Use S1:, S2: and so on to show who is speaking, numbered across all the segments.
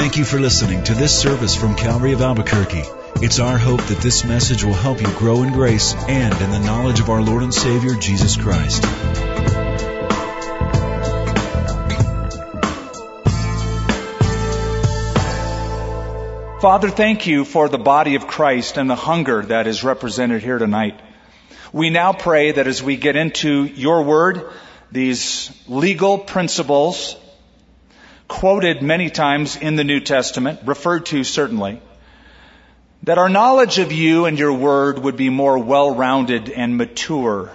S1: Thank you for listening to this service from Calvary of Albuquerque. It's our hope that this message will help you grow in grace and in the knowledge of our Lord and Savior, Jesus Christ.
S2: Father, thank you for the body of Christ and the hunger that is represented here tonight. We now pray that as we get into your word, these legal principles quoted many times in the New Testament, referred to certainly, that our knowledge of you and your word would be more well-rounded and mature.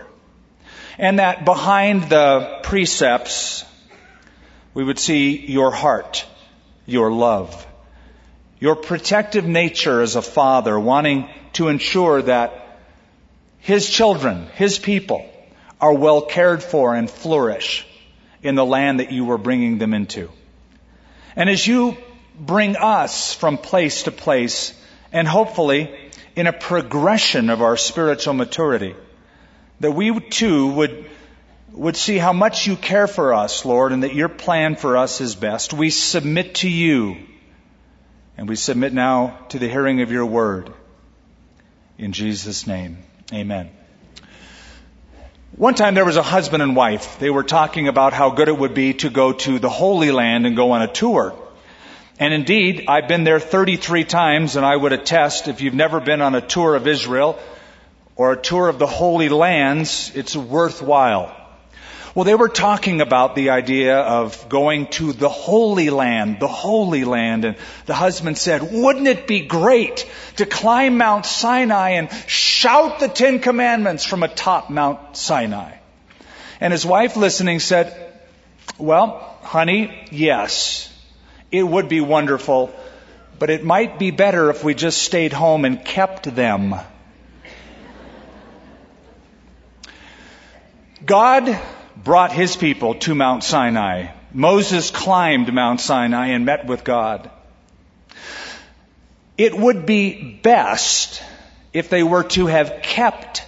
S2: And that behind the precepts, we would see your heart, your love your protective nature as a father, wanting to ensure that his children, his people, are well cared for and flourish in the land that you were bringing them into. And as you bring us from place to place, and hopefully in a progression of our spiritual maturity, that we too would would see how much you care for us, Lord, and that your plan for us is best. We submit to you and we submit now to the hearing of your word. In Jesus' name, amen. One time there was a husband and wife. They were talking about how good it would be to go to the Holy Land and go on a tour. And indeed, I've been there 33 times and I would attest if you've never been on a tour of Israel or a tour of the Holy Lands, it's worthwhile. Well, they were talking about the idea of going to the Holy Land, the Holy Land. And the husband said, wouldn't it be great to climb Mount Sinai and shout the Ten Commandments from atop Mount Sinai? And his wife listening said, well, honey, yes, it would be wonderful, but it might be better if we just stayed home and kept them. God brought his people to Mount Sinai. Moses climbed Mount Sinai and met with God. It would be best if they were to have kept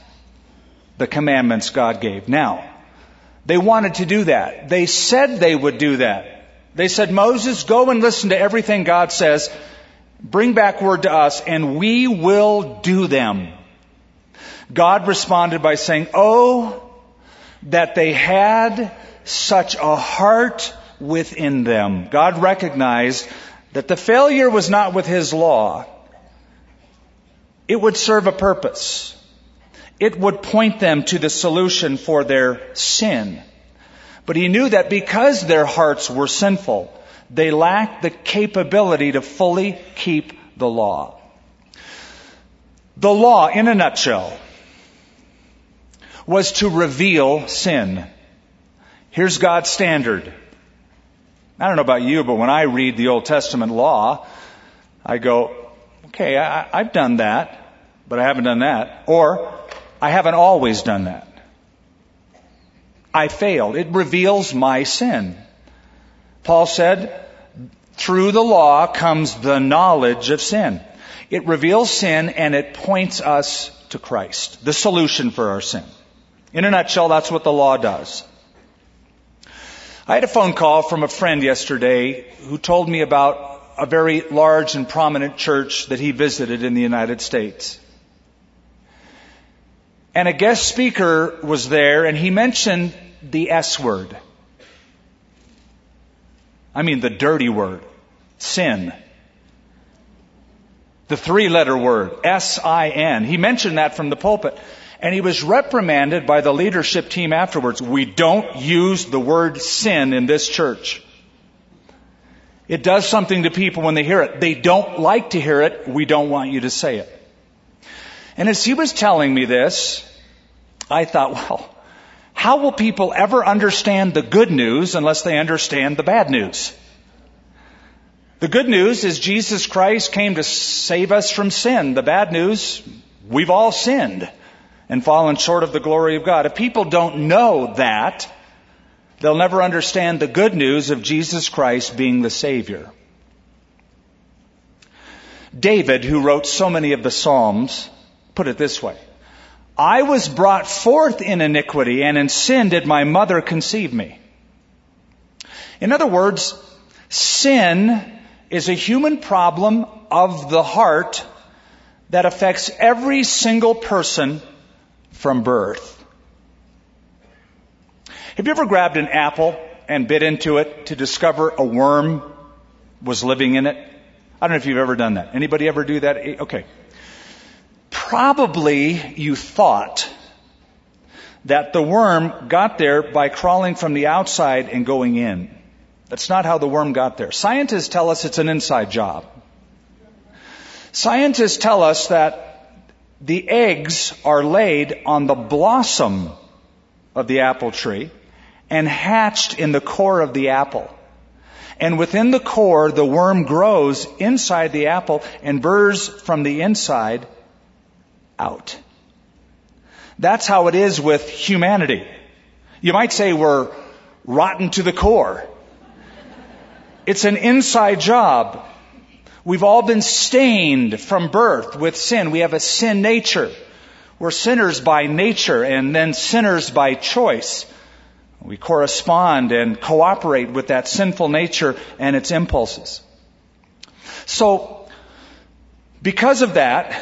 S2: the commandments God gave. Now, they wanted to do that. They said they would do that. They said, Moses, go and listen to everything God says. Bring back word to us and we will do them. God responded by saying, Oh, that they had such a heart within them. God recognized that the failure was not with His law. It would serve a purpose. It would point them to the solution for their sin. But He knew that because their hearts were sinful, they lacked the capability to fully keep the law. The law, in a nutshell, was to reveal sin. Here's God's standard. I don't know about you, but when I read the Old Testament law, I go, okay, I, I've done that, but I haven't done that. Or, I haven't always done that. I failed. It reveals my sin. Paul said, through the law comes the knowledge of sin. It reveals sin and it points us to Christ, the solution for our sin. In a nutshell, that's what the law does. I had a phone call from a friend yesterday who told me about a very large and prominent church that he visited in the United States. And a guest speaker was there and he mentioned the S word. I mean the dirty word. Sin. The three letter word. S-I-N. He mentioned that from the pulpit. And he was reprimanded by the leadership team afterwards. We don't use the word sin in this church. It does something to people when they hear it. They don't like to hear it. We don't want you to say it. And as he was telling me this, I thought, well, how will people ever understand the good news unless they understand the bad news? The good news is Jesus Christ came to save us from sin. The bad news, we've all sinned and fallen short of the glory of God. If people don't know that, they'll never understand the good news of Jesus Christ being the Savior. David, who wrote so many of the Psalms, put it this way. I was brought forth in iniquity and in sin did my mother conceive me. In other words, sin is a human problem of the heart that affects every single person from birth. Have you ever grabbed an apple and bit into it to discover a worm was living in it? I don't know if you've ever done that. Anybody ever do that? Eh, okay. Probably you thought that the worm got there by crawling from the outside and going in. That's not how the worm got there. Scientists tell us it's an inside job. Scientists tell us that the eggs are laid on the blossom of the apple tree and hatched in the core of the apple. And within the core, the worm grows inside the apple and burrs from the inside out. That's how it is with humanity. You might say we're rotten to the core. It's an inside job. We've all been stained from birth with sin. We have a sin nature. We're sinners by nature and then sinners by choice. We correspond and cooperate with that sinful nature and its impulses. So, because of that,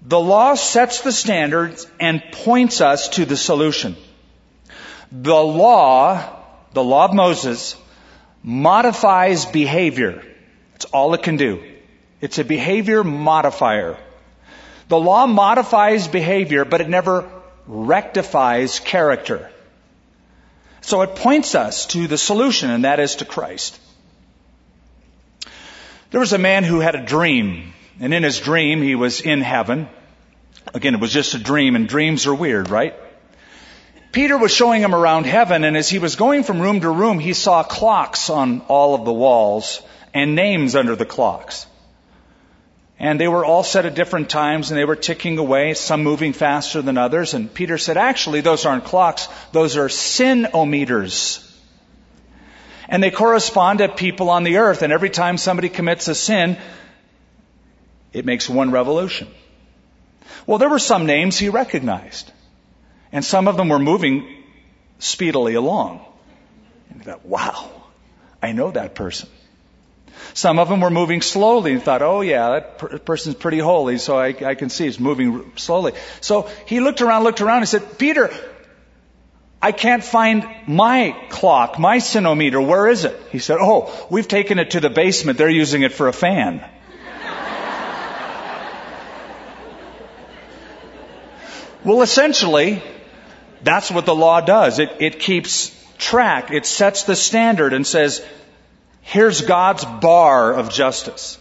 S2: the law sets the standards and points us to the solution. The law, the law of Moses, modifies behavior. That's all it can do. It's a behavior modifier. The law modifies behavior, but it never rectifies character. So it points us to the solution, and that is to Christ. There was a man who had a dream, and in his dream he was in heaven. Again, it was just a dream, and dreams are weird, right? Peter was showing him around heaven, and as he was going from room to room, he saw clocks on all of the walls and names under the clocks. And they were all set at different times and they were ticking away, some moving faster than others. And Peter said, actually, those aren't clocks, those are sinometers. And they correspond to people on the earth. And every time somebody commits a sin, it makes one revolution. Well, there were some names he recognized. And some of them were moving speedily along. And he thought, wow, I know that person. Some of them were moving slowly and thought, oh yeah, that per- person's pretty holy, so I, I can see he's moving slowly. So he looked around, looked around, and said, Peter, I can't find my clock, my sinometer. Where is it? He said, oh, we've taken it to the basement. They're using it for a fan. well, essentially, that's what the law does. It, it keeps track. It sets the standard and says, Here's God's bar of justice.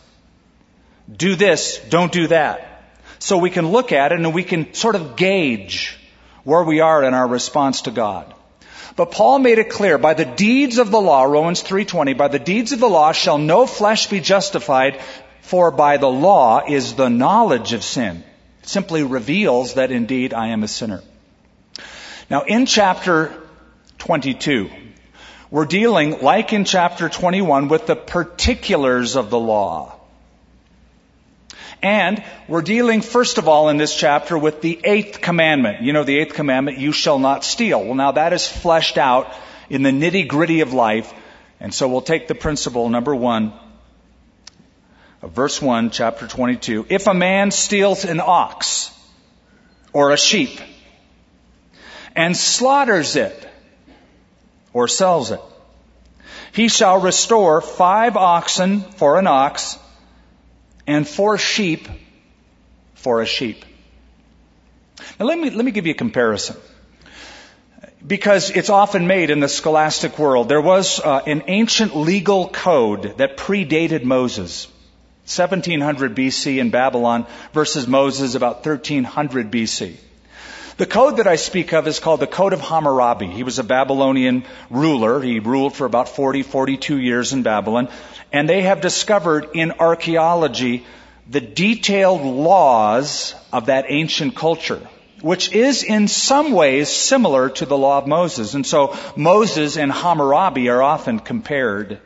S2: Do this, don't do that. So we can look at it and we can sort of gauge where we are in our response to God. But Paul made it clear, by the deeds of the law, Romans 3.20, by the deeds of the law shall no flesh be justified, for by the law is the knowledge of sin. It simply reveals that indeed I am a sinner. Now in chapter 22, we're dealing, like in chapter 21, with the particulars of the law. And we're dealing, first of all, in this chapter with the eighth commandment. You know, the eighth commandment, you shall not steal. Well, now that is fleshed out in the nitty gritty of life. And so we'll take the principle, number one, verse 1, chapter 22. If a man steals an ox or a sheep and slaughters it, or sells it. He shall restore five oxen for an ox and four sheep for a sheep. Now let me, let me give you a comparison. Because it's often made in the scholastic world. There was uh, an ancient legal code that predated Moses. 1700 BC in Babylon versus Moses about 1300 BC. The code that I speak of is called the Code of Hammurabi. He was a Babylonian ruler. He ruled for about 40, 42 years in Babylon. And they have discovered in archaeology the detailed laws of that ancient culture, which is in some ways similar to the law of Moses. And so Moses and Hammurabi are often compared.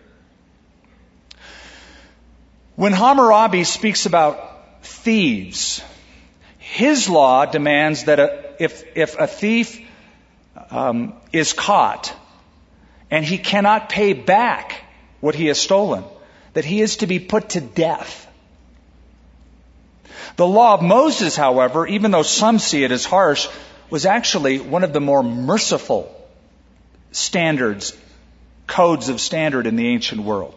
S2: When Hammurabi speaks about thieves, his law demands that a, if, if a thief um, is caught and he cannot pay back what he has stolen, that he is to be put to death. The law of Moses, however, even though some see it as harsh, was actually one of the more merciful standards, codes of standard in the ancient world.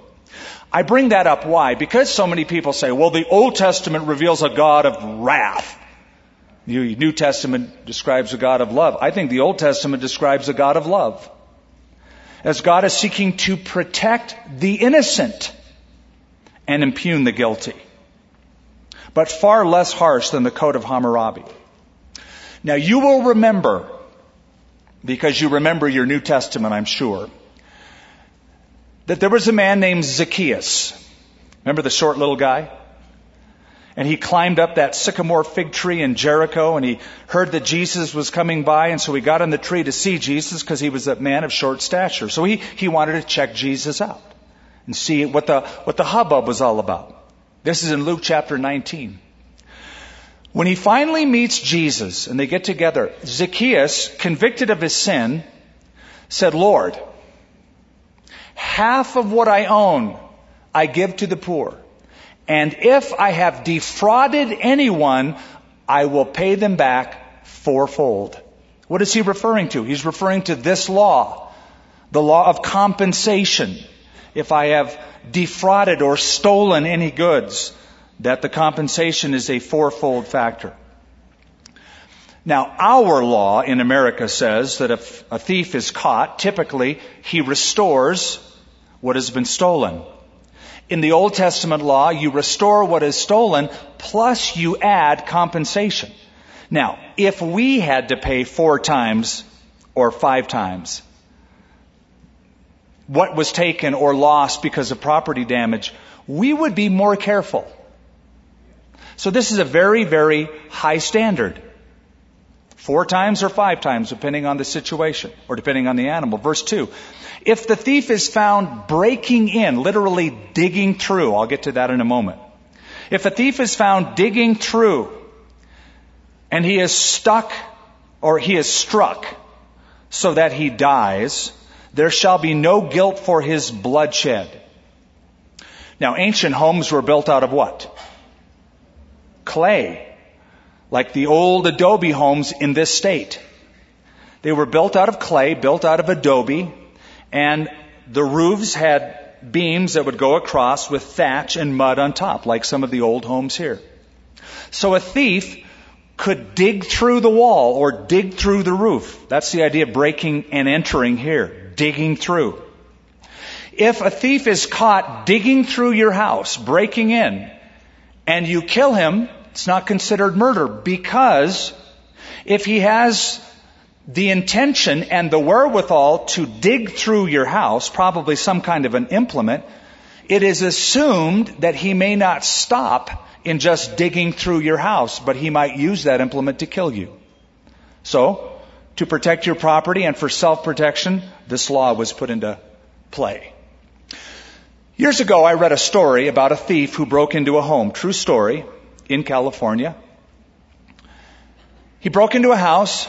S2: I bring that up why? Because so many people say, well, the Old Testament reveals a God of wrath. The New Testament describes a God of love. I think the Old Testament describes a God of love. As God is seeking to protect the innocent and impugn the guilty. But far less harsh than the Code of Hammurabi. Now you will remember, because you remember your New Testament, I'm sure, that there was a man named Zacchaeus. Remember the short little guy? And he climbed up that sycamore fig tree in Jericho and he heard that Jesus was coming by and so he got on the tree to see Jesus because he was a man of short stature. So he, he wanted to check Jesus out and see what the, what the hubbub was all about. This is in Luke chapter 19. When he finally meets Jesus and they get together, Zacchaeus, convicted of his sin, said, Lord, half of what I own I give to the poor. And if I have defrauded anyone, I will pay them back fourfold. What is he referring to? He's referring to this law, the law of compensation. If I have defrauded or stolen any goods, that the compensation is a fourfold factor. Now, our law in America says that if a thief is caught, typically he restores what has been stolen. In the Old Testament law, you restore what is stolen, plus you add compensation. Now, if we had to pay four times or five times what was taken or lost because of property damage, we would be more careful. So this is a very, very high standard. Four times or five times, depending on the situation or depending on the animal. Verse 2. If the thief is found breaking in, literally digging through, I'll get to that in a moment. If a thief is found digging through and he is stuck or he is struck so that he dies, there shall be no guilt for his bloodshed. Now, ancient homes were built out of what? Clay. Like the old adobe homes in this state. They were built out of clay, built out of adobe, and the roofs had beams that would go across with thatch and mud on top, like some of the old homes here. So a thief could dig through the wall or dig through the roof. That's the idea of breaking and entering here, digging through. If a thief is caught digging through your house, breaking in, and you kill him, it's not considered murder because if he has the intention and the wherewithal to dig through your house, probably some kind of an implement, it is assumed that he may not stop in just digging through your house, but he might use that implement to kill you. So, to protect your property and for self-protection, this law was put into play. Years ago, I read a story about a thief who broke into a home. True story in California. He broke into a house,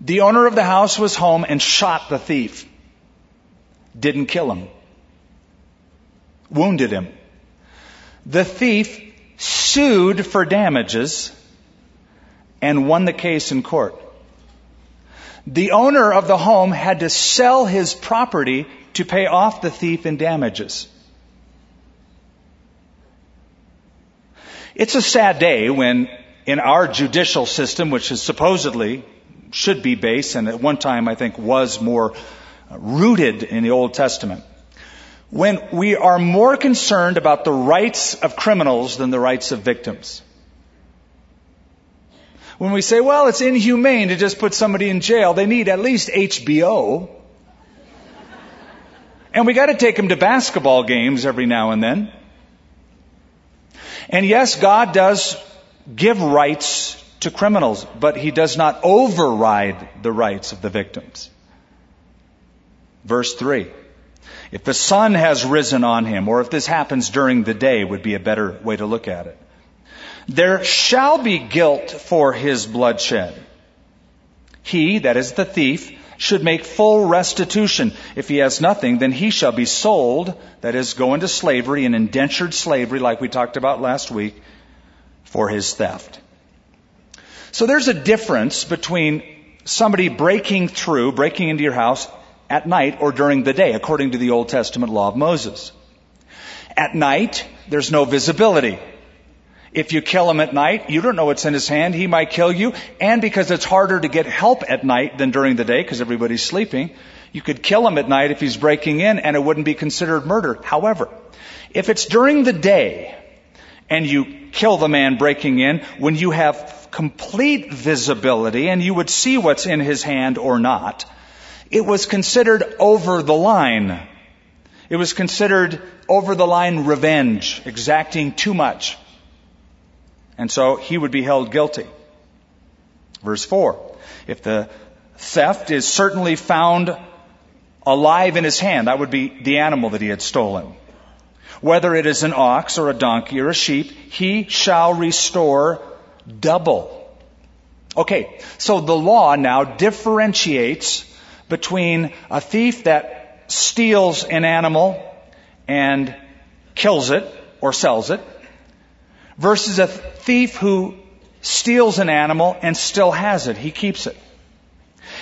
S2: the owner of the house was home and shot the thief. Didn't kill him. Wounded him. The thief sued for damages and won the case in court. The owner of the home had to sell his property to pay off the thief in damages. It's a sad day when in our judicial system, which is supposedly should be based, and at one time I think was more rooted in the Old Testament. When we are more concerned about the rights of criminals than the rights of victims. When we say, well, it's inhumane to just put somebody in jail, they need at least HBO. And we gotta take them to basketball games every now and then. And yes, God does give rights to criminals, but he does not override the rights of the victims. Verse 3. If the sun has risen on him, or if this happens during the day, would be a better way to look at it. There shall be guilt for his bloodshed. He, that is the thief, should make full restitution. If he has nothing, then he shall be sold, that is, go into slavery, an indentured slavery, like we talked about last week, for his theft. So there's a difference between somebody breaking through, breaking into your house at night or during the day, according to the Old Testament law of Moses. At night, there's no visibility. If you kill him at night, you don't know what's in his hand. He might kill you. And because it's harder to get help at night than during the day because everybody's sleeping, you could kill him at night if he's breaking in and it wouldn't be considered murder. However, if it's during the day and you kill the man breaking in when you have complete visibility and you would see what's in his hand or not, it was considered over the line. It was considered over the line revenge, exacting too much. And so he would be held guilty. Verse 4. If the theft is certainly found alive in his hand, that would be the animal that he had stolen. Whether it is an ox or a donkey or a sheep, he shall restore double. Okay, so the law now differentiates between a thief that steals an animal and kills it or sells it versus a thief who steals an animal and still has it. He keeps it.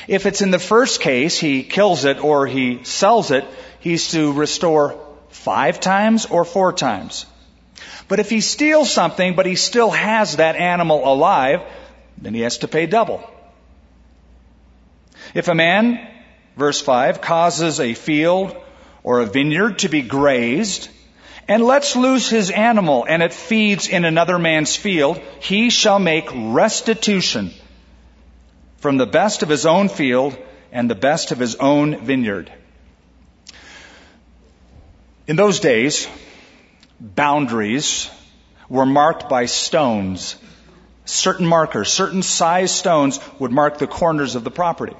S2: If it's in the first case, he kills it or he sells it, he's to restore five times or four times. But if he steals something, but he still has that animal alive, then he has to pay double. If a man, verse 5, causes a field or a vineyard to be grazed, and lets loose his animal, and it feeds in another man's field, he shall make restitution from the best of his own field and the best of his own vineyard. In those days, boundaries were marked by stones. Certain markers, certain size stones would mark the corners of the property.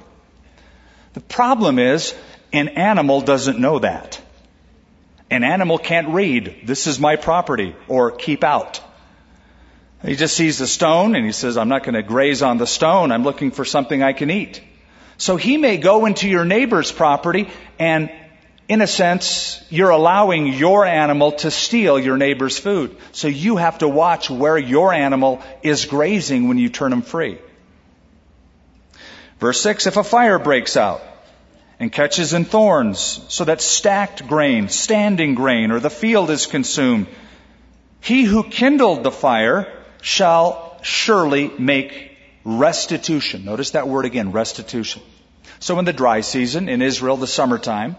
S2: The problem is, an animal doesn't know that. An animal can't read, this is my property, or keep out. He just sees a stone and he says, I'm not going to graze on the stone. I'm looking for something I can eat. So he may go into your neighbor's property and in a sense, you're allowing your animal to steal your neighbor's food. So you have to watch where your animal is grazing when you turn him free. Verse 6, if a fire breaks out, and catches in thorns, so that stacked grain, standing grain, or the field is consumed. He who kindled the fire shall surely make restitution. Notice that word again, restitution. So in the dry season, in Israel, the summertime,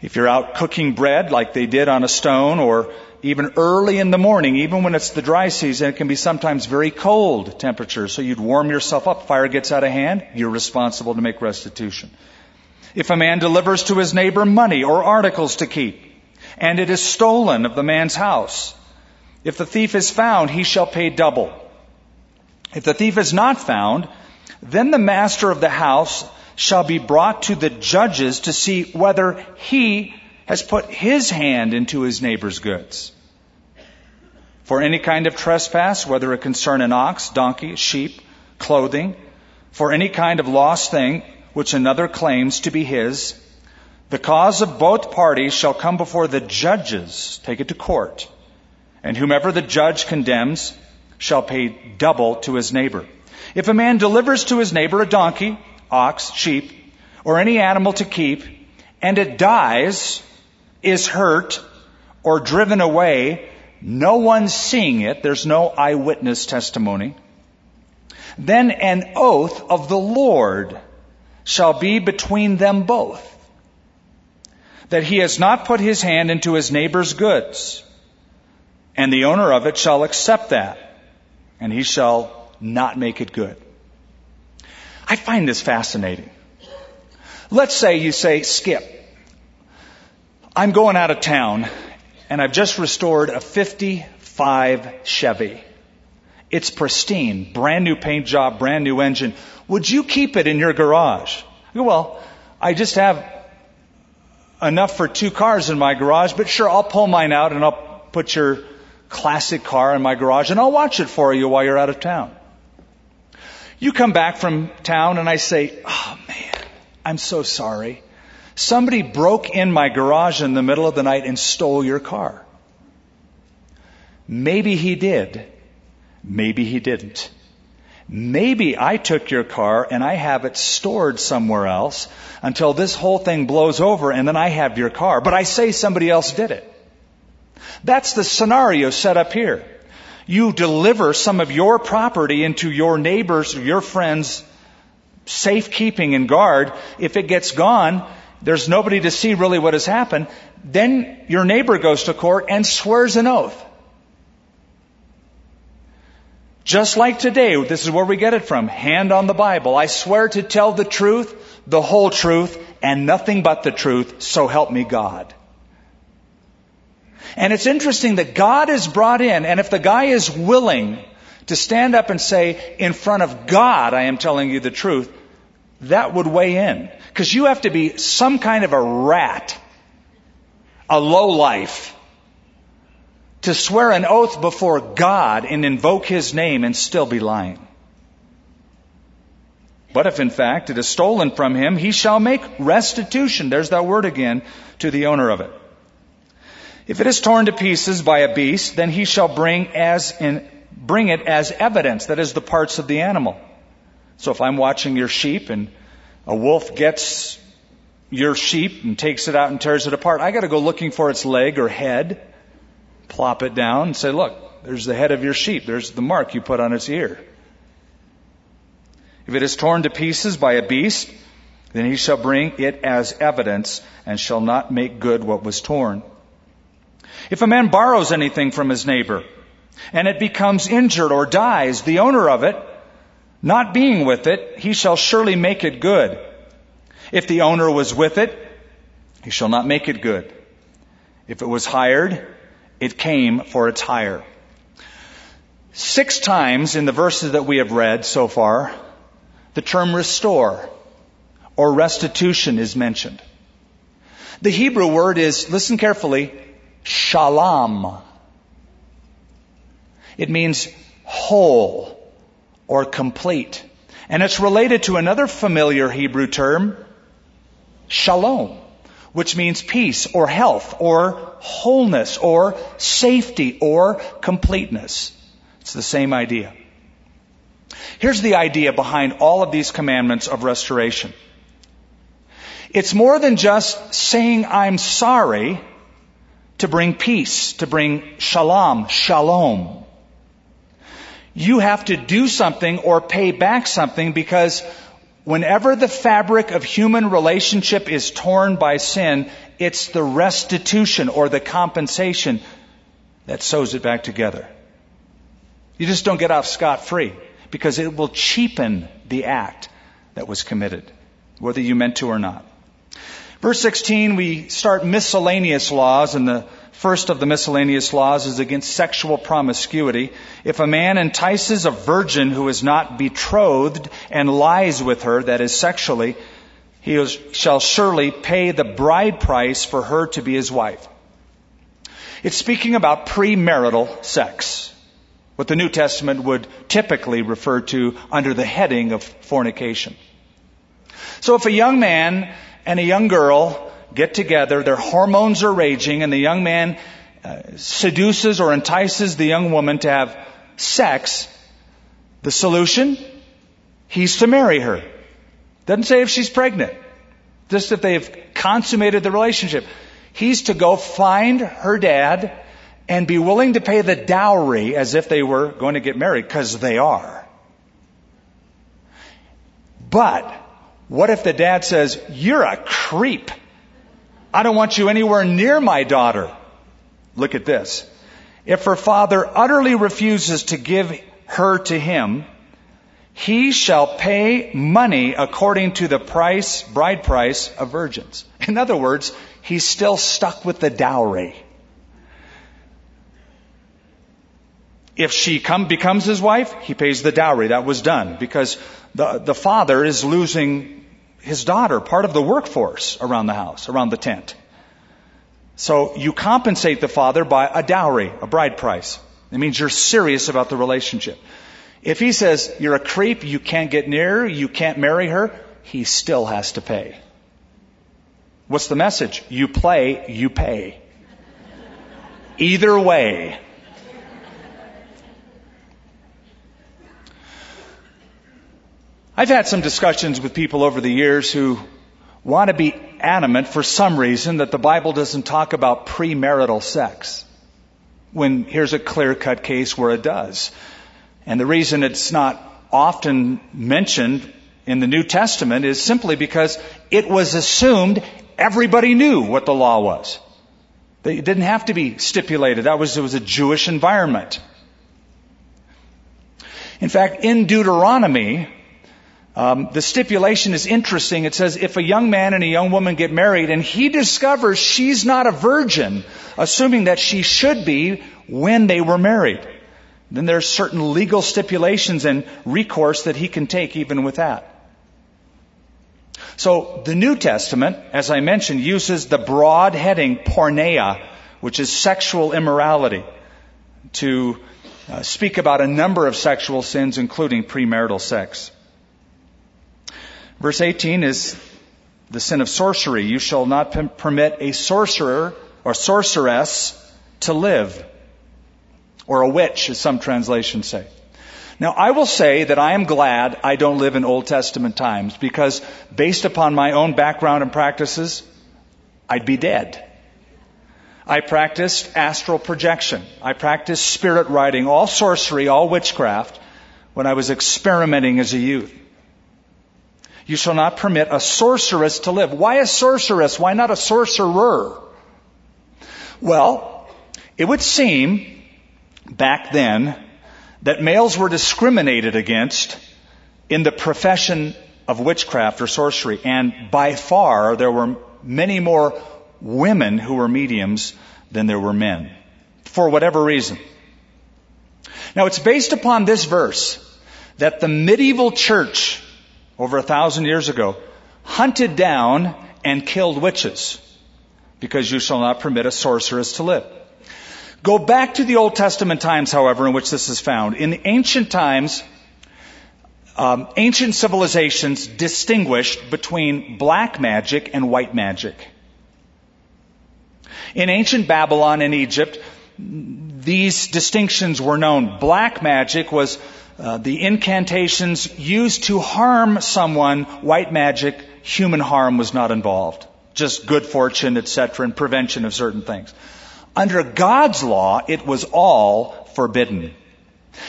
S2: if you're out cooking bread like they did on a stone, or even early in the morning, even when it's the dry season, it can be sometimes very cold temperatures. So you'd warm yourself up. Fire gets out of hand. You're responsible to make restitution. If a man delivers to his neighbor money or articles to keep, and it is stolen of the man's house, if the thief is found, he shall pay double. If the thief is not found, then the master of the house shall be brought to the judges to see whether he has put his hand into his neighbor's goods. For any kind of trespass, whether it concern an ox, donkey, sheep, clothing, for any kind of lost thing, which another claims to be his, the cause of both parties shall come before the judges, take it to court, and whomever the judge condemns shall pay double to his neighbor. If a man delivers to his neighbor a donkey, ox, sheep, or any animal to keep, and it dies, is hurt, or driven away, no one seeing it, there's no eyewitness testimony, then an oath of the Lord shall be between them both. That he has not put his hand into his neighbor's goods, and the owner of it shall accept that, and he shall not make it good. I find this fascinating. Let's say you say, Skip, I'm going out of town, and I've just restored a 55 Chevy. It's pristine, brand new paint job, brand new engine. Would you keep it in your garage? Go, well, I just have enough for two cars in my garage, but sure, I'll pull mine out and I'll put your classic car in my garage and I'll watch it for you while you're out of town. You come back from town and I say, oh man, I'm so sorry. Somebody broke in my garage in the middle of the night and stole your car. Maybe he did. Maybe he didn't. Maybe I took your car and I have it stored somewhere else until this whole thing blows over and then I have your car. But I say somebody else did it. That's the scenario set up here. You deliver some of your property into your neighbor's or your friend's safekeeping and guard. If it gets gone, there's nobody to see really what has happened. Then your neighbor goes to court and swears an oath. Just like today, this is where we get it from. Hand on the Bible. I swear to tell the truth, the whole truth, and nothing but the truth, so help me God. And it's interesting that God is brought in, and if the guy is willing to stand up and say, in front of God, I am telling you the truth, that would weigh in. Because you have to be some kind of a rat, a low life, to swear an oath before God and invoke His name and still be lying. But if in fact it is stolen from him, he shall make restitution, there's that word again, to the owner of it. If it is torn to pieces by a beast, then he shall bring as in, bring it as evidence, that is the parts of the animal. So if I'm watching your sheep and a wolf gets your sheep and takes it out and tears it apart, I gotta go looking for its leg or head plop it down and say, look, there's the head of your sheep. There's the mark you put on its ear. If it is torn to pieces by a beast, then he shall bring it as evidence and shall not make good what was torn. If a man borrows anything from his neighbor and it becomes injured or dies, the owner of it, not being with it, he shall surely make it good. If the owner was with it, he shall not make it good. If it was hired, it came for its hire. Six times in the verses that we have read so far, the term restore or restitution is mentioned. The Hebrew word is, listen carefully, shalam. It means whole or complete. And it's related to another familiar Hebrew term, shalom which means peace or health or wholeness or safety or completeness. It's the same idea. Here's the idea behind all of these commandments of restoration. It's more than just saying I'm sorry to bring peace, to bring shalom, shalom. You have to do something or pay back something because Whenever the fabric of human relationship is torn by sin, it's the restitution or the compensation that sews it back together. You just don't get off scot free because it will cheapen the act that was committed, whether you meant to or not. Verse 16, we start miscellaneous laws and the First of the miscellaneous laws is against sexual promiscuity. If a man entices a virgin who is not betrothed and lies with her, that is sexually, he shall surely pay the bride price for her to be his wife. It's speaking about premarital sex, what the New Testament would typically refer to under the heading of fornication. So if a young man and a young girl get together, their hormones are raging, and the young man uh, seduces or entices the young woman to have sex, the solution? He's to marry her. Doesn't say if she's pregnant. Just if they've consummated the relationship. He's to go find her dad and be willing to pay the dowry as if they were going to get married, because they are. But, what if the dad says, you're a creep? I don't want you anywhere near my daughter. Look at this. If her father utterly refuses to give her to him, he shall pay money according to the price, bride price of virgins. In other words, he's still stuck with the dowry. If she come, becomes his wife, he pays the dowry. That was done because the, the father is losing his daughter, part of the workforce around the house, around the tent. So you compensate the father by a dowry, a bride price. It means you're serious about the relationship. If he says, you're a creep, you can't get near her, you can't marry her, he still has to pay. What's the message? You play, you pay. Either way. I've had some discussions with people over the years who want to be adamant for some reason that the Bible doesn't talk about premarital sex when here's a clear cut case where it does. And the reason it's not often mentioned in the New Testament is simply because it was assumed everybody knew what the law was. It didn't have to be stipulated. That was, it was a Jewish environment. In fact, in Deuteronomy, um, the stipulation is interesting. It says if a young man and a young woman get married and he discovers she's not a virgin, assuming that she should be when they were married, then there's certain legal stipulations and recourse that he can take even with that. So the New Testament, as I mentioned, uses the broad heading porneia, which is sexual immorality, to uh, speak about a number of sexual sins, including premarital sex. Verse 18 is the sin of sorcery. You shall not permit a sorcerer or sorceress to live, or a witch, as some translations say. Now, I will say that I am glad I don't live in Old Testament times because based upon my own background and practices, I'd be dead. I practiced astral projection. I practiced spirit writing, all sorcery, all witchcraft when I was experimenting as a youth. You shall not permit a sorceress to live. Why a sorceress? Why not a sorcerer? Well, it would seem back then that males were discriminated against in the profession of witchcraft or sorcery. And by far, there were many more women who were mediums than there were men. For whatever reason. Now it's based upon this verse that the medieval church over a thousand years ago hunted down and killed witches because you shall not permit a sorceress to live. Go back to the Old Testament times, however, in which this is found. In the ancient times, um, ancient civilizations distinguished between black magic and white magic. In ancient Babylon and Egypt, these distinctions were known. Black magic was uh, the incantations used to harm someone. White magic, human harm was not involved. Just good fortune, etc., and prevention of certain things. Under God's law, it was all forbidden.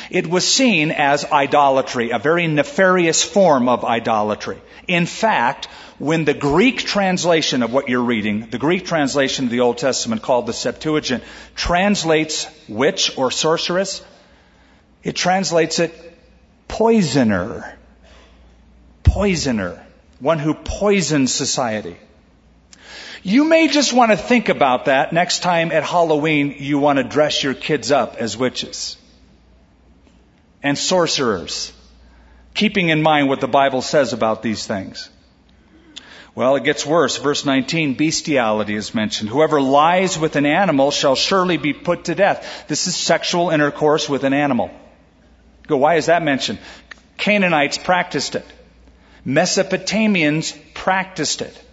S2: It was seen as idolatry, a very nefarious form of idolatry. In fact, when the Greek translation of what you're reading, the Greek translation of the Old Testament called the Septuagint, translates witch or sorceress, it translates it poisoner. Poisoner. One who poisons society. You may just want to think about that next time at Halloween you want to dress your kids up as witches and sorcerers, keeping in mind what the Bible says about these things. Well, it gets worse. Verse 19, bestiality is mentioned. Whoever lies with an animal shall surely be put to death. This is sexual intercourse with an animal. Go, why is that mentioned? Canaanites practiced it. Mesopotamians practiced it.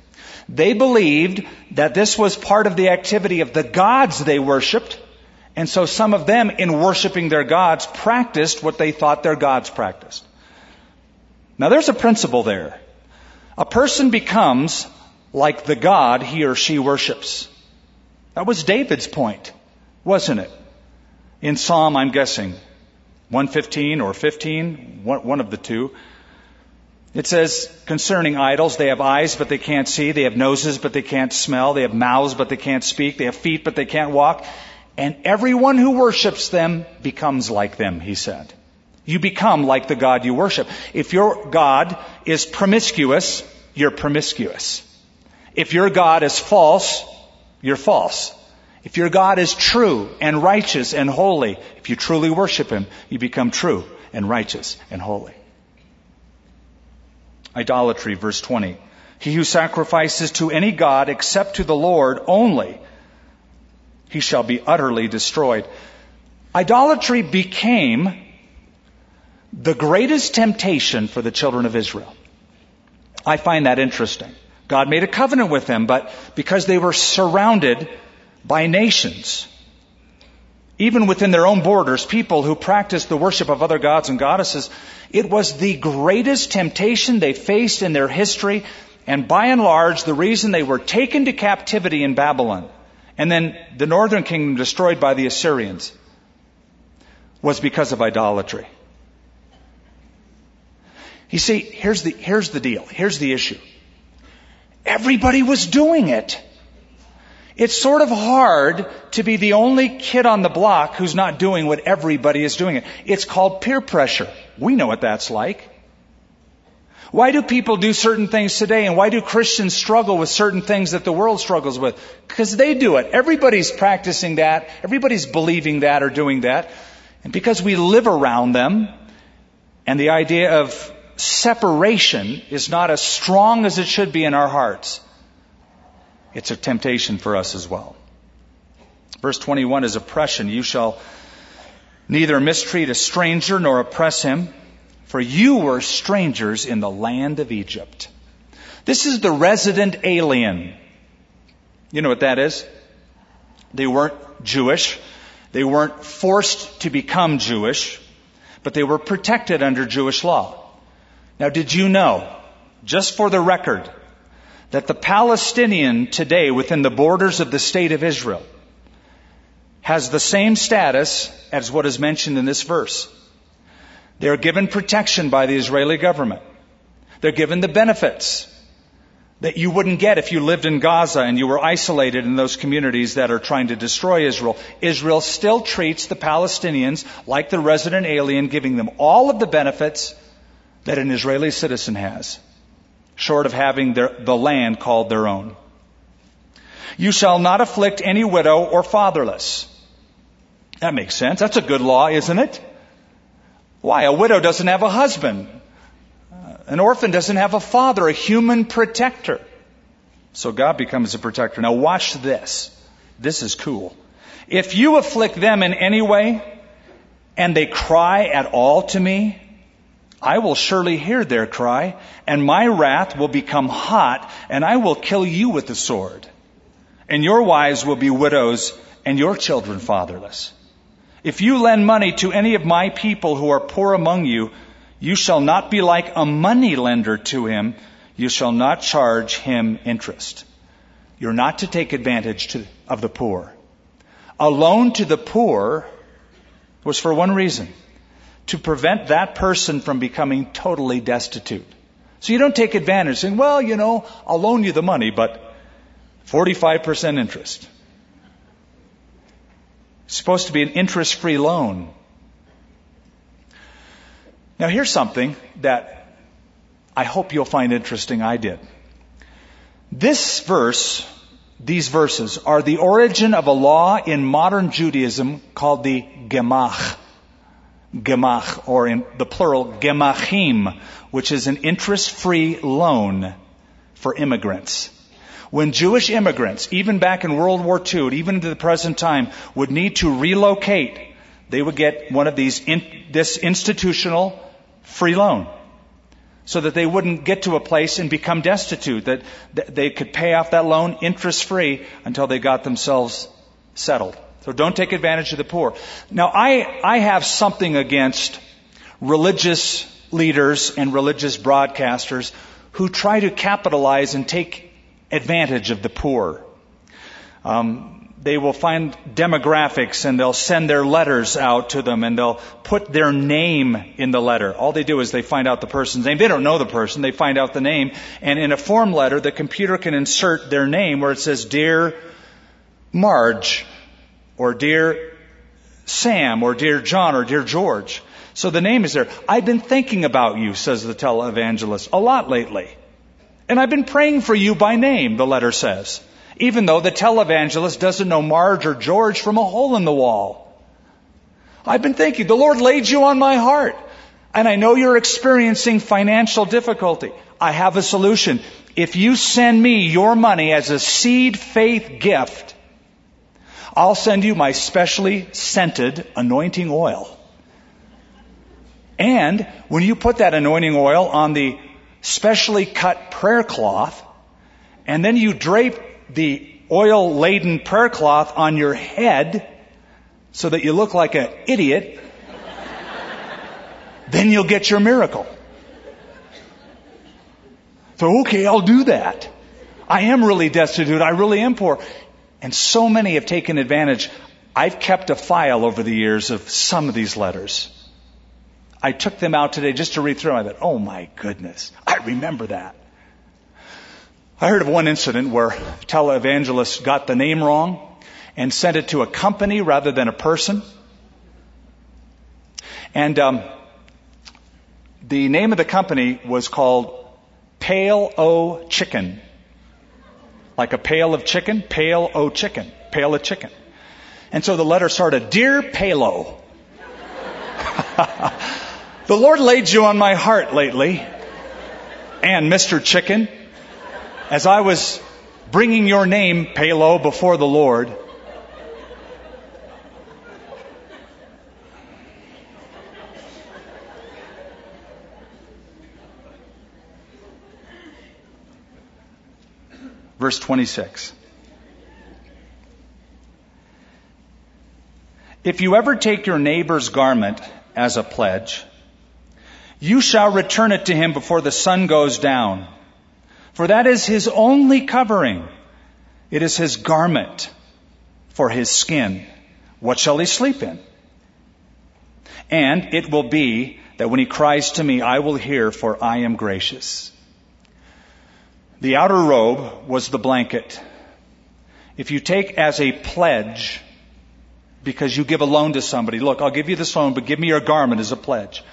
S2: They believed that this was part of the activity of the gods they worshiped, and so some of them, in worshiping their gods, practiced what they thought their gods practiced. Now there's a principle there. A person becomes like the God he or she worships. That was David's point, wasn't it? In Psalm, I'm guessing, 115 or 15, one of the two. It says concerning idols, they have eyes but they can't see, they have noses but they can't smell, they have mouths but they can't speak, they have feet but they can't walk, and everyone who worships them becomes like them, he said. You become like the God you worship. If your God is promiscuous, you're promiscuous. If your God is false, you're false. If your God is true and righteous and holy, if you truly worship Him, you become true and righteous and holy. Idolatry, verse 20. He who sacrifices to any God except to the Lord only, he shall be utterly destroyed. Idolatry became the greatest temptation for the children of Israel. I find that interesting. God made a covenant with them, but because they were surrounded by nations, even within their own borders, people who practiced the worship of other gods and goddesses, it was the greatest temptation they faced in their history, and by and large, the reason they were taken to captivity in Babylon, and then the northern kingdom destroyed by the Assyrians, was because of idolatry. You see, here's the, here's the deal. Here's the issue. Everybody was doing it. It's sort of hard to be the only kid on the block who's not doing what everybody is doing it. It's called peer pressure. We know what that's like. Why do people do certain things today and why do Christians struggle with certain things that the world struggles with? Because they do it. Everybody's practicing that. Everybody's believing that or doing that. And because we live around them and the idea of separation is not as strong as it should be in our hearts, it's a temptation for us as well. Verse 21 is oppression. You shall neither mistreat a stranger nor oppress him, for you were strangers in the land of Egypt. This is the resident alien. You know what that is? They weren't Jewish. They weren't forced to become Jewish, but they were protected under Jewish law. Now, did you know, just for the record, that the Palestinian today within the borders of the state of Israel has the same status as what is mentioned in this verse? They are given protection by the Israeli government. They're given the benefits that you wouldn't get if you lived in Gaza and you were isolated in those communities that are trying to destroy Israel. Israel still treats the Palestinians like the resident alien, giving them all of the benefits that an Israeli citizen has, short of having their, the land called their own. You shall not afflict any widow or fatherless. That makes sense. That's a good law, isn't it? Why? A widow doesn't have a husband. Uh, an orphan doesn't have a father, a human protector. So God becomes a protector. Now watch this. This is cool. If you afflict them in any way, and they cry at all to me, I will surely hear their cry, and my wrath will become hot, and I will kill you with the sword. And your wives will be widows, and your children fatherless. If you lend money to any of my people who are poor among you, you shall not be like a money lender to him. You shall not charge him interest. You're not to take advantage to, of the poor. A loan to the poor was for one reason to prevent that person from becoming totally destitute. So you don't take advantage saying, well, you know, I'll loan you the money, but 45% interest. It's supposed to be an interest free loan. Now here's something that I hope you'll find interesting. I did. This verse, these verses, are the origin of a law in modern Judaism called the Gemach gemach, or in the plural, gemachim, which is an interest-free loan for immigrants. When Jewish immigrants, even back in World War II, and even to the present time, would need to relocate, they would get one of these, in, this institutional free loan. So that they wouldn't get to a place and become destitute, that, they could pay off that loan interest free until they got themselves settled. So don't take advantage of the poor. Now, I, I have something against religious leaders and religious broadcasters who try to capitalize and take advantage of the poor. Um, they will find demographics and they'll send their letters out to them and they'll put their name in the letter. All they do is they find out the person's name. They don't know the person. They find out the name. And in a form letter, the computer can insert their name where it says, Dear Marge, or Dear Sam, or Dear John, or Dear George. So the name is there. I've been thinking about you, says the televangelist, a lot lately. And I've been praying for you by name, the letter says. Even though the televangelist doesn't know Marge or George from a hole in the wall. I've been thinking, the Lord laid you on my heart. And I know you're experiencing financial difficulty. I have a solution. If you send me your money as a seed faith gift, I'll send you my specially scented anointing oil. And when you put that anointing oil on the specially cut prayer cloth, and then you drape the oil laden prayer cloth on your head so that you look like an idiot, then you'll get your miracle. So, okay, I'll do that. I am really destitute. I really am poor. And so many have taken advantage. I've kept a file over the years of some of these letters. I took them out today just to read through them. I thought, oh my goodness, I remember that. I heard of one incident where a televangelist got the name wrong and sent it to a company rather than a person. And um, the name of the company was called Pale O Chicken. Like a pail of chicken, Pale O Chicken, pail of chicken. And so the letter started, Dear Palo. the Lord laid you on my heart lately. And Mr. Chicken, as I was bringing your name, Palo, before the Lord, Verse 26. If you ever take your neighbor's garment as a pledge, you shall return it to him before the sun goes down. For that is his only covering. It is his garment for his skin. What shall he sleep in? And it will be that when he cries to me, I will hear, for I am gracious. The outer robe was the blanket. If you take as a pledge, because you give a loan to somebody, look, I'll give you this loan, but give me your garment as a pledge.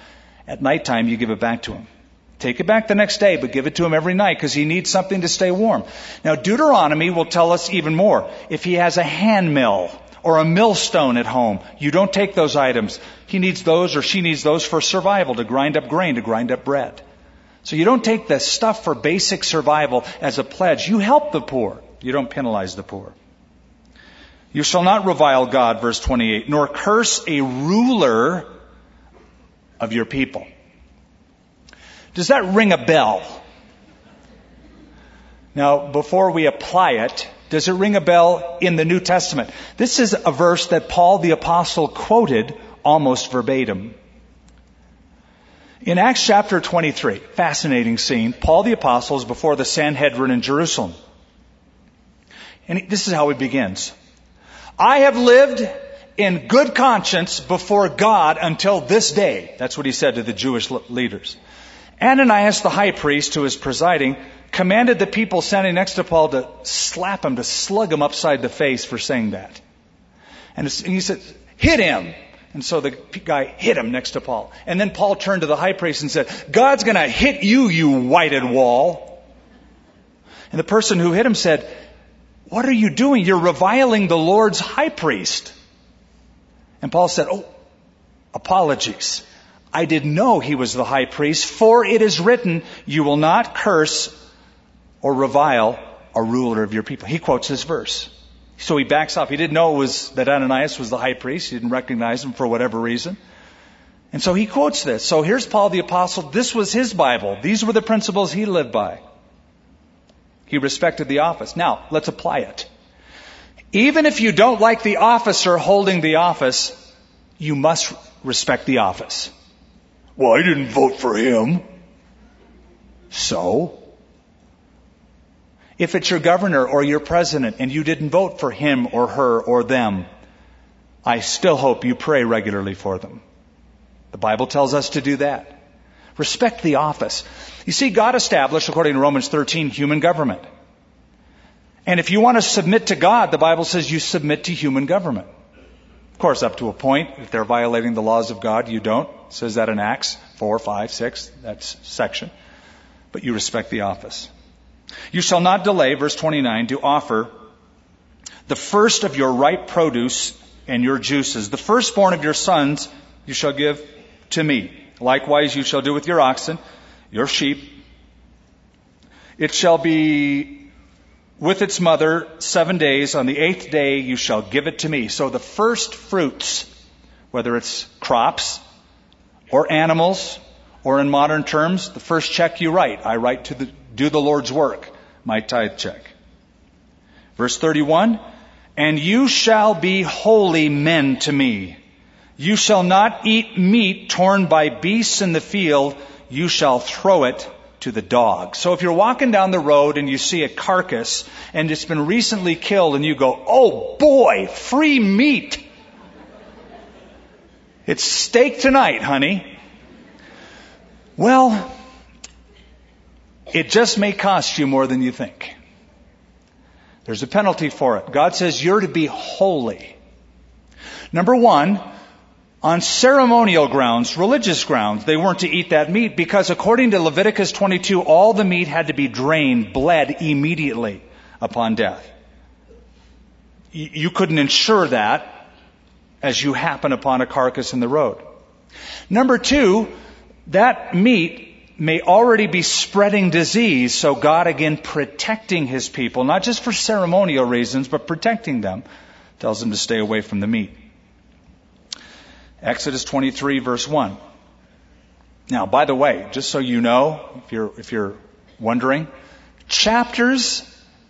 S2: At nighttime, you give it back to him. Take it back the next day, but give it to him every night because he needs something to stay warm. Now, Deuteronomy will tell us even more. If he has a hand mill or a millstone at home, you don't take those items. He needs those or she needs those for survival, to grind up grain, to grind up bread. So you don't take the stuff for basic survival as a pledge. You help the poor. You don't penalize the poor. You shall not revile God, verse 28, nor curse a ruler of your people. Does that ring a bell? Now, before we apply it, does it ring a bell in the New Testament? This is a verse that Paul the Apostle quoted almost verbatim. In Acts chapter 23, fascinating scene, Paul the Apostle is before the Sanhedrin in Jerusalem. And this is how he begins. I have lived in good conscience before God until this day. That's what he said to the Jewish leaders. Ananias, the high priest who was presiding, commanded the people standing next to Paul to slap him, to slug him upside the face for saying that. And he said, hit him. And so the guy hit him next to Paul. And then Paul turned to the high priest and said, God's gonna hit you, you whited wall. And the person who hit him said, what are you doing? You're reviling the Lord's high priest. And Paul said, Oh, apologies. I didn't know he was the high priest, for it is written, you will not curse or revile a ruler of your people. He quotes this verse. So he backs off. He didn't know it was that Ananias was the high priest. He didn't recognize him for whatever reason. And so he quotes this. So here's Paul the apostle. This was his Bible. These were the principles he lived by. He respected the office. Now, let's apply it. Even if you don't like the officer holding the office, you must respect the office. Well, I didn't vote for him. So? If it's your governor or your president and you didn't vote for him or her or them, I still hope you pray regularly for them. The Bible tells us to do that. Respect the office. You see, God established, according to Romans 13, human government. And if you want to submit to God, the Bible says you submit to human government. Of course, up to a point. If they're violating the laws of God, you don't. It says that in Acts 4, 5, 6, that's section. But you respect the office. You shall not delay, verse 29, to offer the first of your ripe produce and your juices. The firstborn of your sons you shall give to me. Likewise you shall do with your oxen, your sheep. It shall be with its mother seven days. On the eighth day you shall give it to me. So the first fruits, whether it's crops or animals Or in modern terms, the first check you write, I write to the, do the Lord's work, my tithe check. Verse 31, and you shall be holy men to me. You shall not eat meat torn by beasts in the field. You shall throw it to the dog. So if you're walking down the road and you see a carcass and it's been recently killed and you go, oh boy, free meat. It's steak tonight, honey. Well, it just may cost you more than you think. There's a penalty for it. God says you're to be holy. Number one, on ceremonial grounds, religious grounds, they weren't to eat that meat because according to Leviticus 22, all the meat had to be drained, bled immediately upon death. You couldn't ensure that as you happen upon a carcass in the road. Number two, that meat may already be spreading disease, so God again protecting his people, not just for ceremonial reasons, but protecting them, tells them to stay away from the meat. Exodus 23 verse 1. Now, by the way, just so you know, if you're, if you're wondering, chapters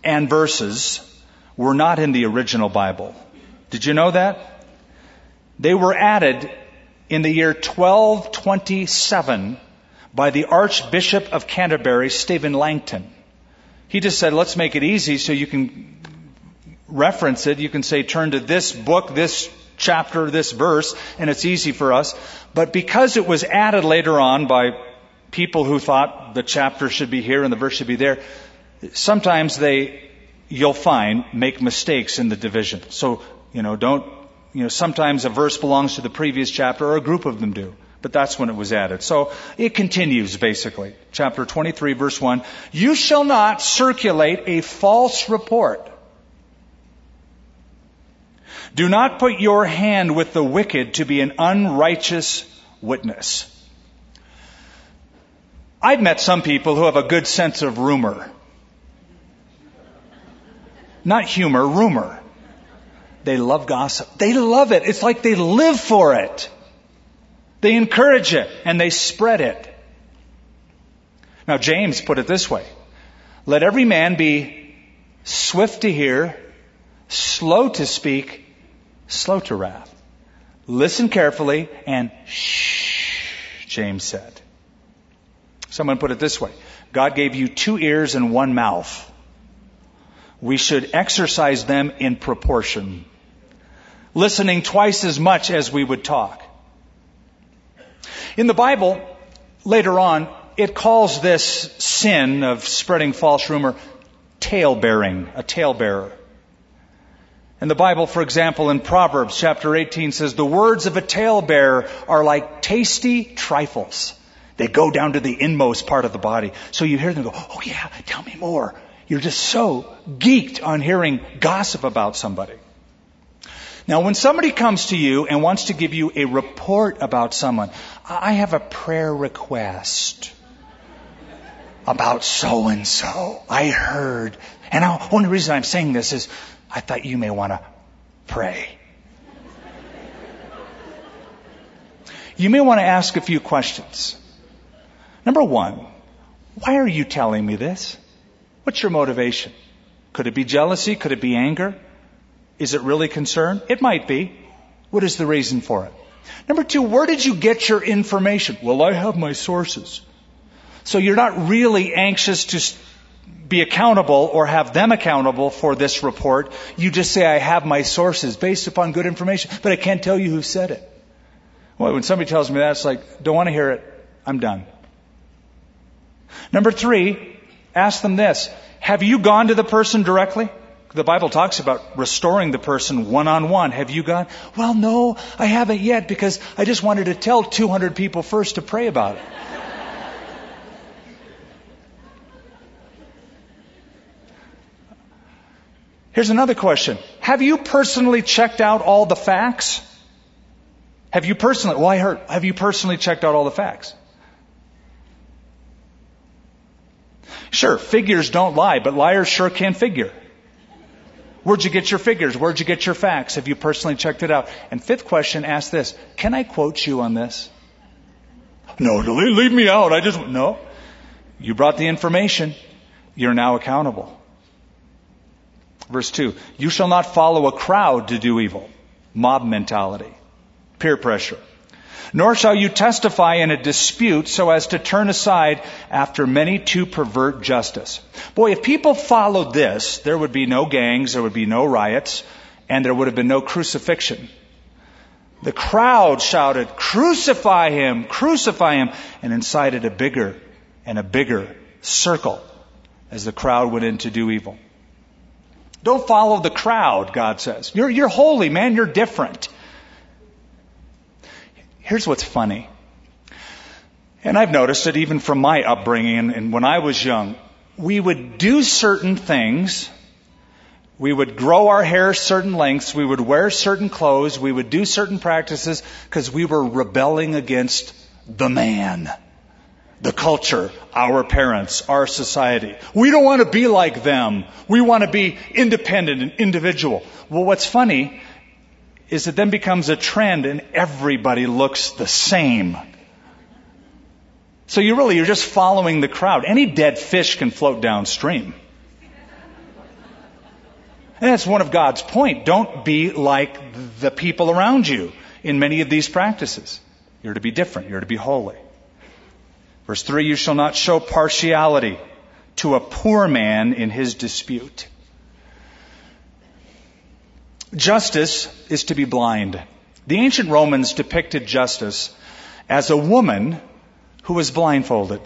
S2: and verses were not in the original Bible. Did you know that? They were added in the year 1227 by the Archbishop of Canterbury, Stephen Langton. He just said, let's make it easy so you can reference it. You can say, turn to this book, this chapter, this verse, and it's easy for us. But because it was added later on by people who thought the chapter should be here and the verse should be there, sometimes they, you'll find, make mistakes in the division. So, you know, don't, you know, sometimes a verse belongs to the previous chapter or a group of them do. But that's when it was added. So it continues basically. Chapter 23 verse 1. You shall not circulate a false report do not put your hand with the wicked to be an unrighteous witness. I've met some people who have a good sense of rumor. Not humor, rumor. They love gossip. They love it. It's like they live for it. They encourage it and they spread it. Now, James put it this way Let every man be swift to hear, slow to speak, slow to wrath. Listen carefully and shh, James said. Someone put it this way. God gave you two ears and one mouth. We should exercise them in proportion. Listening twice as much as we would talk. In the Bible, later on, it calls this sin of spreading false rumor tale bearing, a tale bearer. And the Bible, for example, in Proverbs chapter 18 says, the words of a talebearer are like tasty trifles. They go down to the inmost part of the body. So you hear them go, oh yeah, tell me more. You're just so geeked on hearing gossip about somebody. Now, when somebody comes to you and wants to give you a report about someone, I have a prayer request about so and so. I heard. And the only reason I'm saying this is I thought you may want to pray. You may want to ask a few questions. Number one, why are you telling me this? What's your motivation? Could it be jealousy? Could it be anger? Is it really concern? It might be. What is the reason for it? Number two, where did you get your information? Well, I have my sources. So you're not really anxious to be accountable or have them accountable for this report. You just say, I have my sources based upon good information, but I can't tell you who said it. Well, when somebody tells me that, it's like, don't want to hear it. I'm done. Number three, ask them this. Have you gone to the person directly? The Bible talks about restoring the person one on one. Have you gone? Well, no, I haven't yet because I just wanted to tell 200 people first to pray about it. Here's another question. Have you personally checked out all the facts? Have you personally, well, I heard, have you personally checked out all the facts? Sure, figures don't lie, but liars sure can figure. Where'd you get your figures? Where'd you get your facts? Have you personally checked it out? And fifth question, ask this. Can I quote you on this? No, leave me out. I just, no. You brought the information. You're now accountable. Verse 2 You shall not follow a crowd to do evil. Mob mentality. Peer pressure. Nor shall you testify in a dispute so as to turn aside after many to pervert justice. Boy, if people followed this, there would be no gangs, there would be no riots, and there would have been no crucifixion. The crowd shouted, Crucify him! Crucify him! and incited a bigger and a bigger circle as the crowd went in to do evil. Don't follow the crowd, God says. You're, you're holy, man. You're different. Here's what's funny. And I've noticed it even from my upbringing and when I was young. We would do certain things. We would grow our hair certain lengths. We would wear certain clothes. We would do certain practices because we were rebelling against the man, the culture, our parents, our society. We don't want to be like them. We want to be independent and individual. Well, what's funny is it then becomes a trend and everybody looks the same. So you really, you're just following the crowd. Any dead fish can float downstream. And that's one of God's point. Don't be like the people around you in many of these practices. You're to be different. You're to be holy. Verse 3, you shall not show partiality to a poor man in his dispute. Justice is to be blind. The ancient Romans depicted justice as a woman who was blindfolded.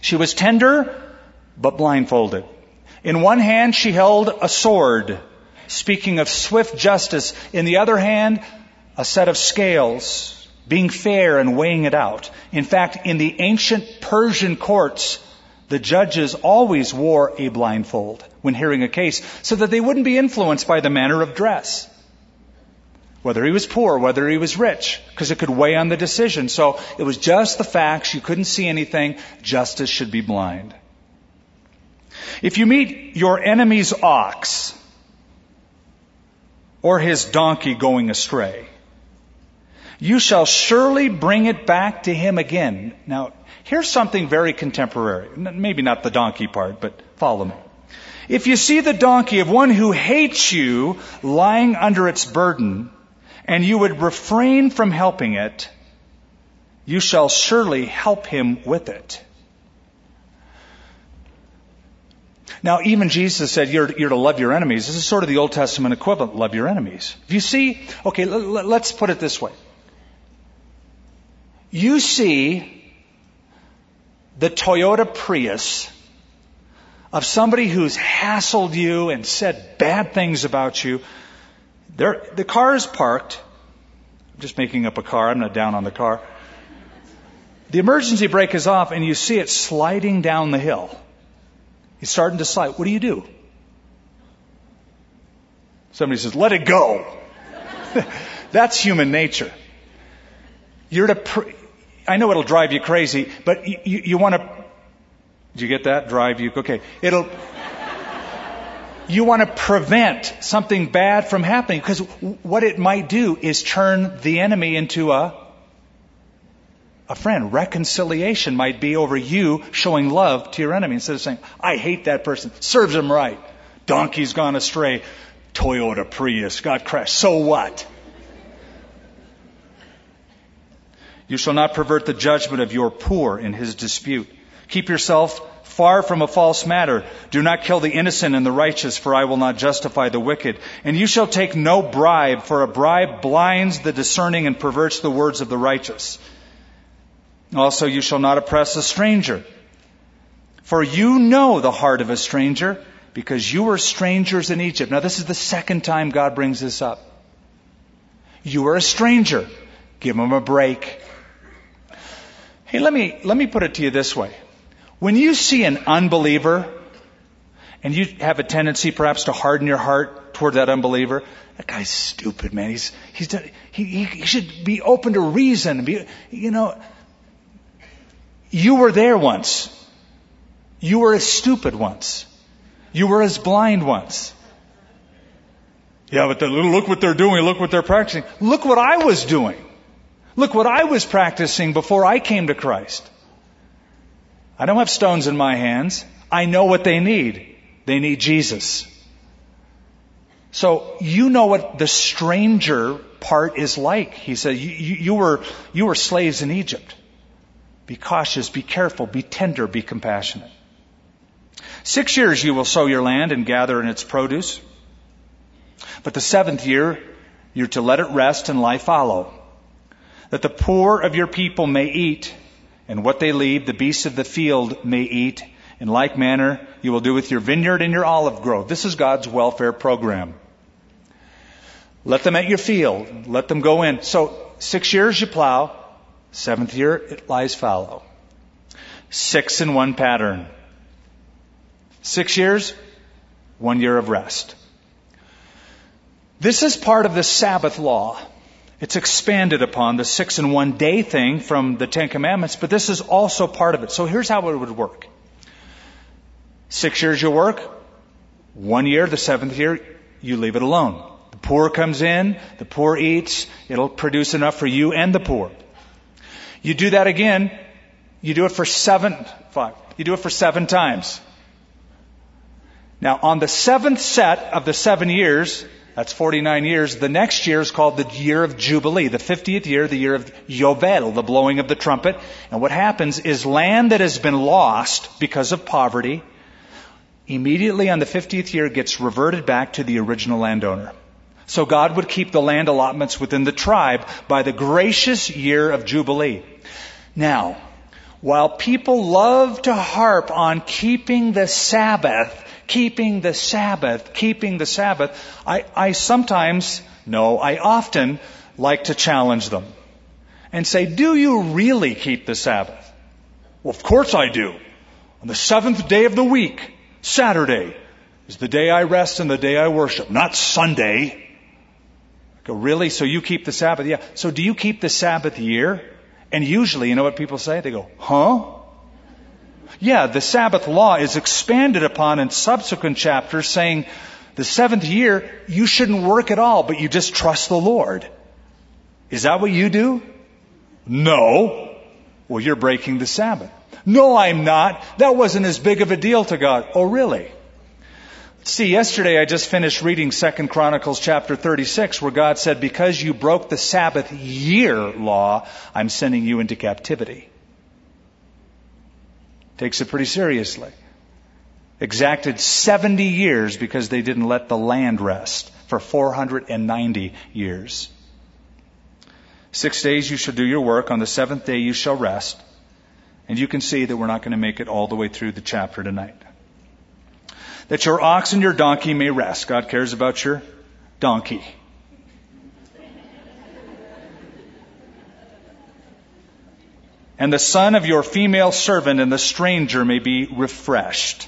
S2: She was tender, but blindfolded. In one hand, she held a sword, speaking of swift justice. In the other hand, a set of scales, being fair and weighing it out. In fact, in the ancient Persian courts, the judges always wore a blindfold when hearing a case so that they wouldn't be influenced by the manner of dress. Whether he was poor, whether he was rich, because it could weigh on the decision. So it was just the facts. You couldn't see anything. Justice should be blind. If you meet your enemy's ox or his donkey going astray, you shall surely bring it back to him again. Now, here's something very contemporary. Maybe not the donkey part, but follow me. If you see the donkey of one who hates you lying under its burden, and you would refrain from helping it, you shall surely help him with it. Now, even Jesus said you're, you're, to love your enemies. This is sort of the Old Testament equivalent, love your enemies. If you see, okay, l- l- let's put it this way. You see the Toyota Prius of somebody who's hassled you and said bad things about you. They're, the car is parked. I'm just making up a car. I'm not down on the car. The emergency brake is off and you see it sliding down the hill. It's starting to slide. What do you do? Somebody says, let it go. That's human nature. You're to, pr- I know it'll drive you crazy, but you, you, you want to did you get that? Drive you. Okay. It'll, you want to prevent something bad from happening because what it might do is turn the enemy into a, a friend. Reconciliation might be over you showing love to your enemy instead of saying, I hate that person. Serves him right. Donkey's gone astray. Toyota Prius got crashed. So what? You shall not pervert the judgment of your poor in his dispute. Keep yourself far from a false matter. Do not kill the innocent and the righteous, for I will not justify the wicked. And you shall take no bribe, for a bribe blinds the discerning and perverts the words of the righteous. Also, you shall not oppress a stranger. For you know the heart of a stranger, because you were strangers in Egypt. Now, this is the second time God brings this up. You are a stranger. Give them a break. Hey, let me, let me put it to you this way. When you see an unbeliever, and you have a tendency perhaps to harden your heart toward that unbeliever, that guy's stupid, man. He's, he's, he, he should be open to reason. Be, you know, you were there once. You were as stupid once. You were as blind once. Yeah, but look what they're doing. Look what they're practicing. Look what I was doing. Look what I was practicing before I came to Christ. I don't have stones in my hands. I know what they need. They need Jesus. So you know what the stranger part is like. He said, you, you, you, were, you were slaves in Egypt. Be cautious, be careful, be tender, be compassionate. Six years you will sow your land and gather in its produce. But the seventh year, you're to let it rest and lie fallow, that the poor of your people may eat, and what they leave, the beasts of the field may eat. In like manner, you will do with your vineyard and your olive grove. This is God's welfare program. Let them at your field. Let them go in. So, six years you plow. Seventh year, it lies fallow. Six in one pattern. Six years, one year of rest. This is part of the Sabbath law. It's expanded upon the six in one day thing from the Ten Commandments, but this is also part of it. So here's how it would work. Six years you work, one year, the seventh year, you leave it alone. The poor comes in, the poor eats, it'll produce enough for you and the poor. You do that again, you do it for seven, five, you do it for seven times. Now, on the seventh set of the seven years, that's 49 years, the next year is called the year of Jubilee, the 50th year, the year of Yovel, the blowing of the trumpet. And what happens is land that has been lost because of poverty, immediately on the 50th year gets reverted back to the original landowner. So God would keep the land allotments within the tribe by the gracious year of Jubilee. Now, while people love to harp on keeping the Sabbath, keeping the Sabbath, keeping the Sabbath, I, I sometimes, no, I often like to challenge them and say, do you really keep the Sabbath? Well, of course I do. On the seventh day of the week, Saturday, is the day I rest and the day I worship, not Sunday. I go, really? So you keep the Sabbath? Yeah. So do you keep the Sabbath year? And usually, you know what people say? They go, huh? Yeah, the Sabbath law is expanded upon in subsequent chapters saying the seventh year, you shouldn't work at all, but you just trust the Lord. Is that what you do? No. Well, you're breaking the Sabbath. No, I'm not. That wasn't as big of a deal to God. Oh, really? See, yesterday I just finished reading 2 Chronicles chapter 36 where God said, because you broke the Sabbath year law, I'm sending you into captivity. Takes it pretty seriously. Exacted 70 years because they didn't let the land rest for 490 years. Six days you shall do your work. On the seventh day you shall rest. And you can see that we're not going to make it all the way through the chapter tonight. That your ox and your donkey may rest. God cares about your donkey. And the son of your female servant and the stranger may be refreshed.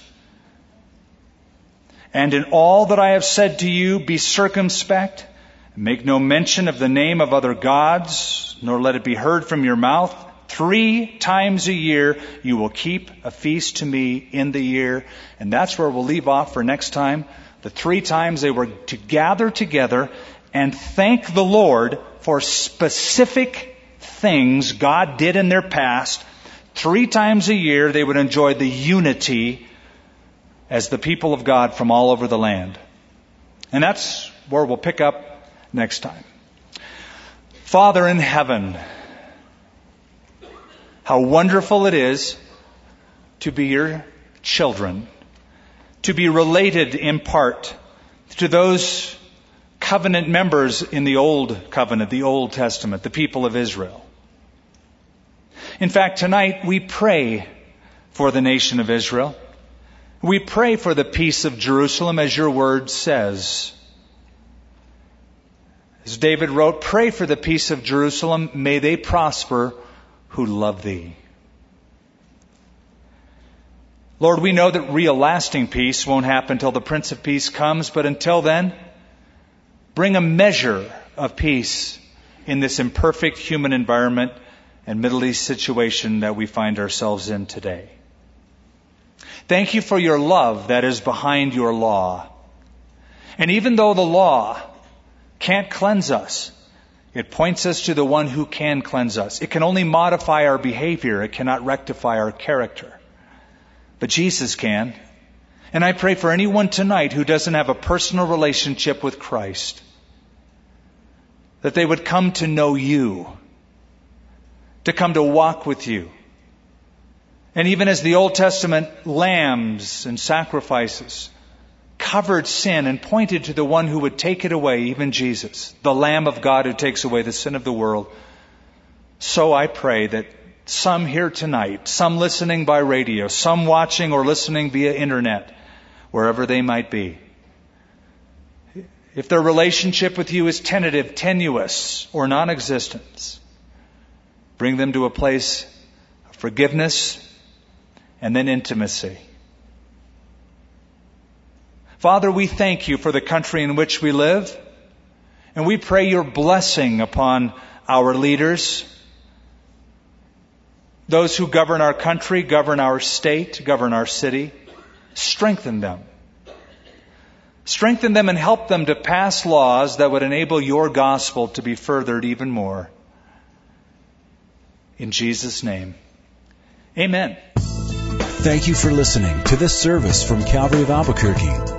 S2: And in all that I have said to you, be circumspect, make no mention of the name of other gods, nor let it be heard from your mouth. Three times a year you will keep a feast to me in the year. And that's where we'll leave off for next time. The three times they were to gather together and thank the Lord for specific things God did in their past, three times a year they would enjoy the unity as the people of God from all over the land. And that's where we'll pick up next time. Father in heaven, how wonderful it is to be your children, to be related in part to those covenant members in the Old Covenant, the Old Testament, the people of Israel. In fact, tonight we pray for the nation of Israel. We pray for the peace of Jerusalem as your word says. As David wrote, pray for the peace of Jerusalem. May they prosper who love thee. Lord, we know that real lasting peace won't happen until the Prince of Peace comes, but until then, bring a measure of peace in this imperfect human environment and Middle East situation that we find ourselves in today. Thank you for your love that is behind your law. And even though the law can't cleanse us, It points us to the one who can cleanse us. It can only modify our behavior. It cannot rectify our character. But Jesus can. And I pray for anyone tonight who doesn't have a personal relationship with Christ, that they would come to know you, to come to walk with you. And even as the Old Testament lambs and sacrifices, covered sin and pointed to the one who would take it away, even Jesus, the Lamb of God who takes away the sin of the world. So I pray that some here tonight, some listening by radio, some watching or listening via internet, wherever they might be, if their relationship with you is tentative, tenuous, or non existent, bring them to a place of forgiveness and then intimacy. Father, we thank you for the country in which we live, and we pray your blessing upon our leaders, those who govern our country, govern our state, govern our city. Strengthen them. Strengthen them and help them to pass laws that would enable your gospel to be furthered even more. In Jesus' name, amen.
S1: Thank you for listening to this service from Calvary of Albuquerque.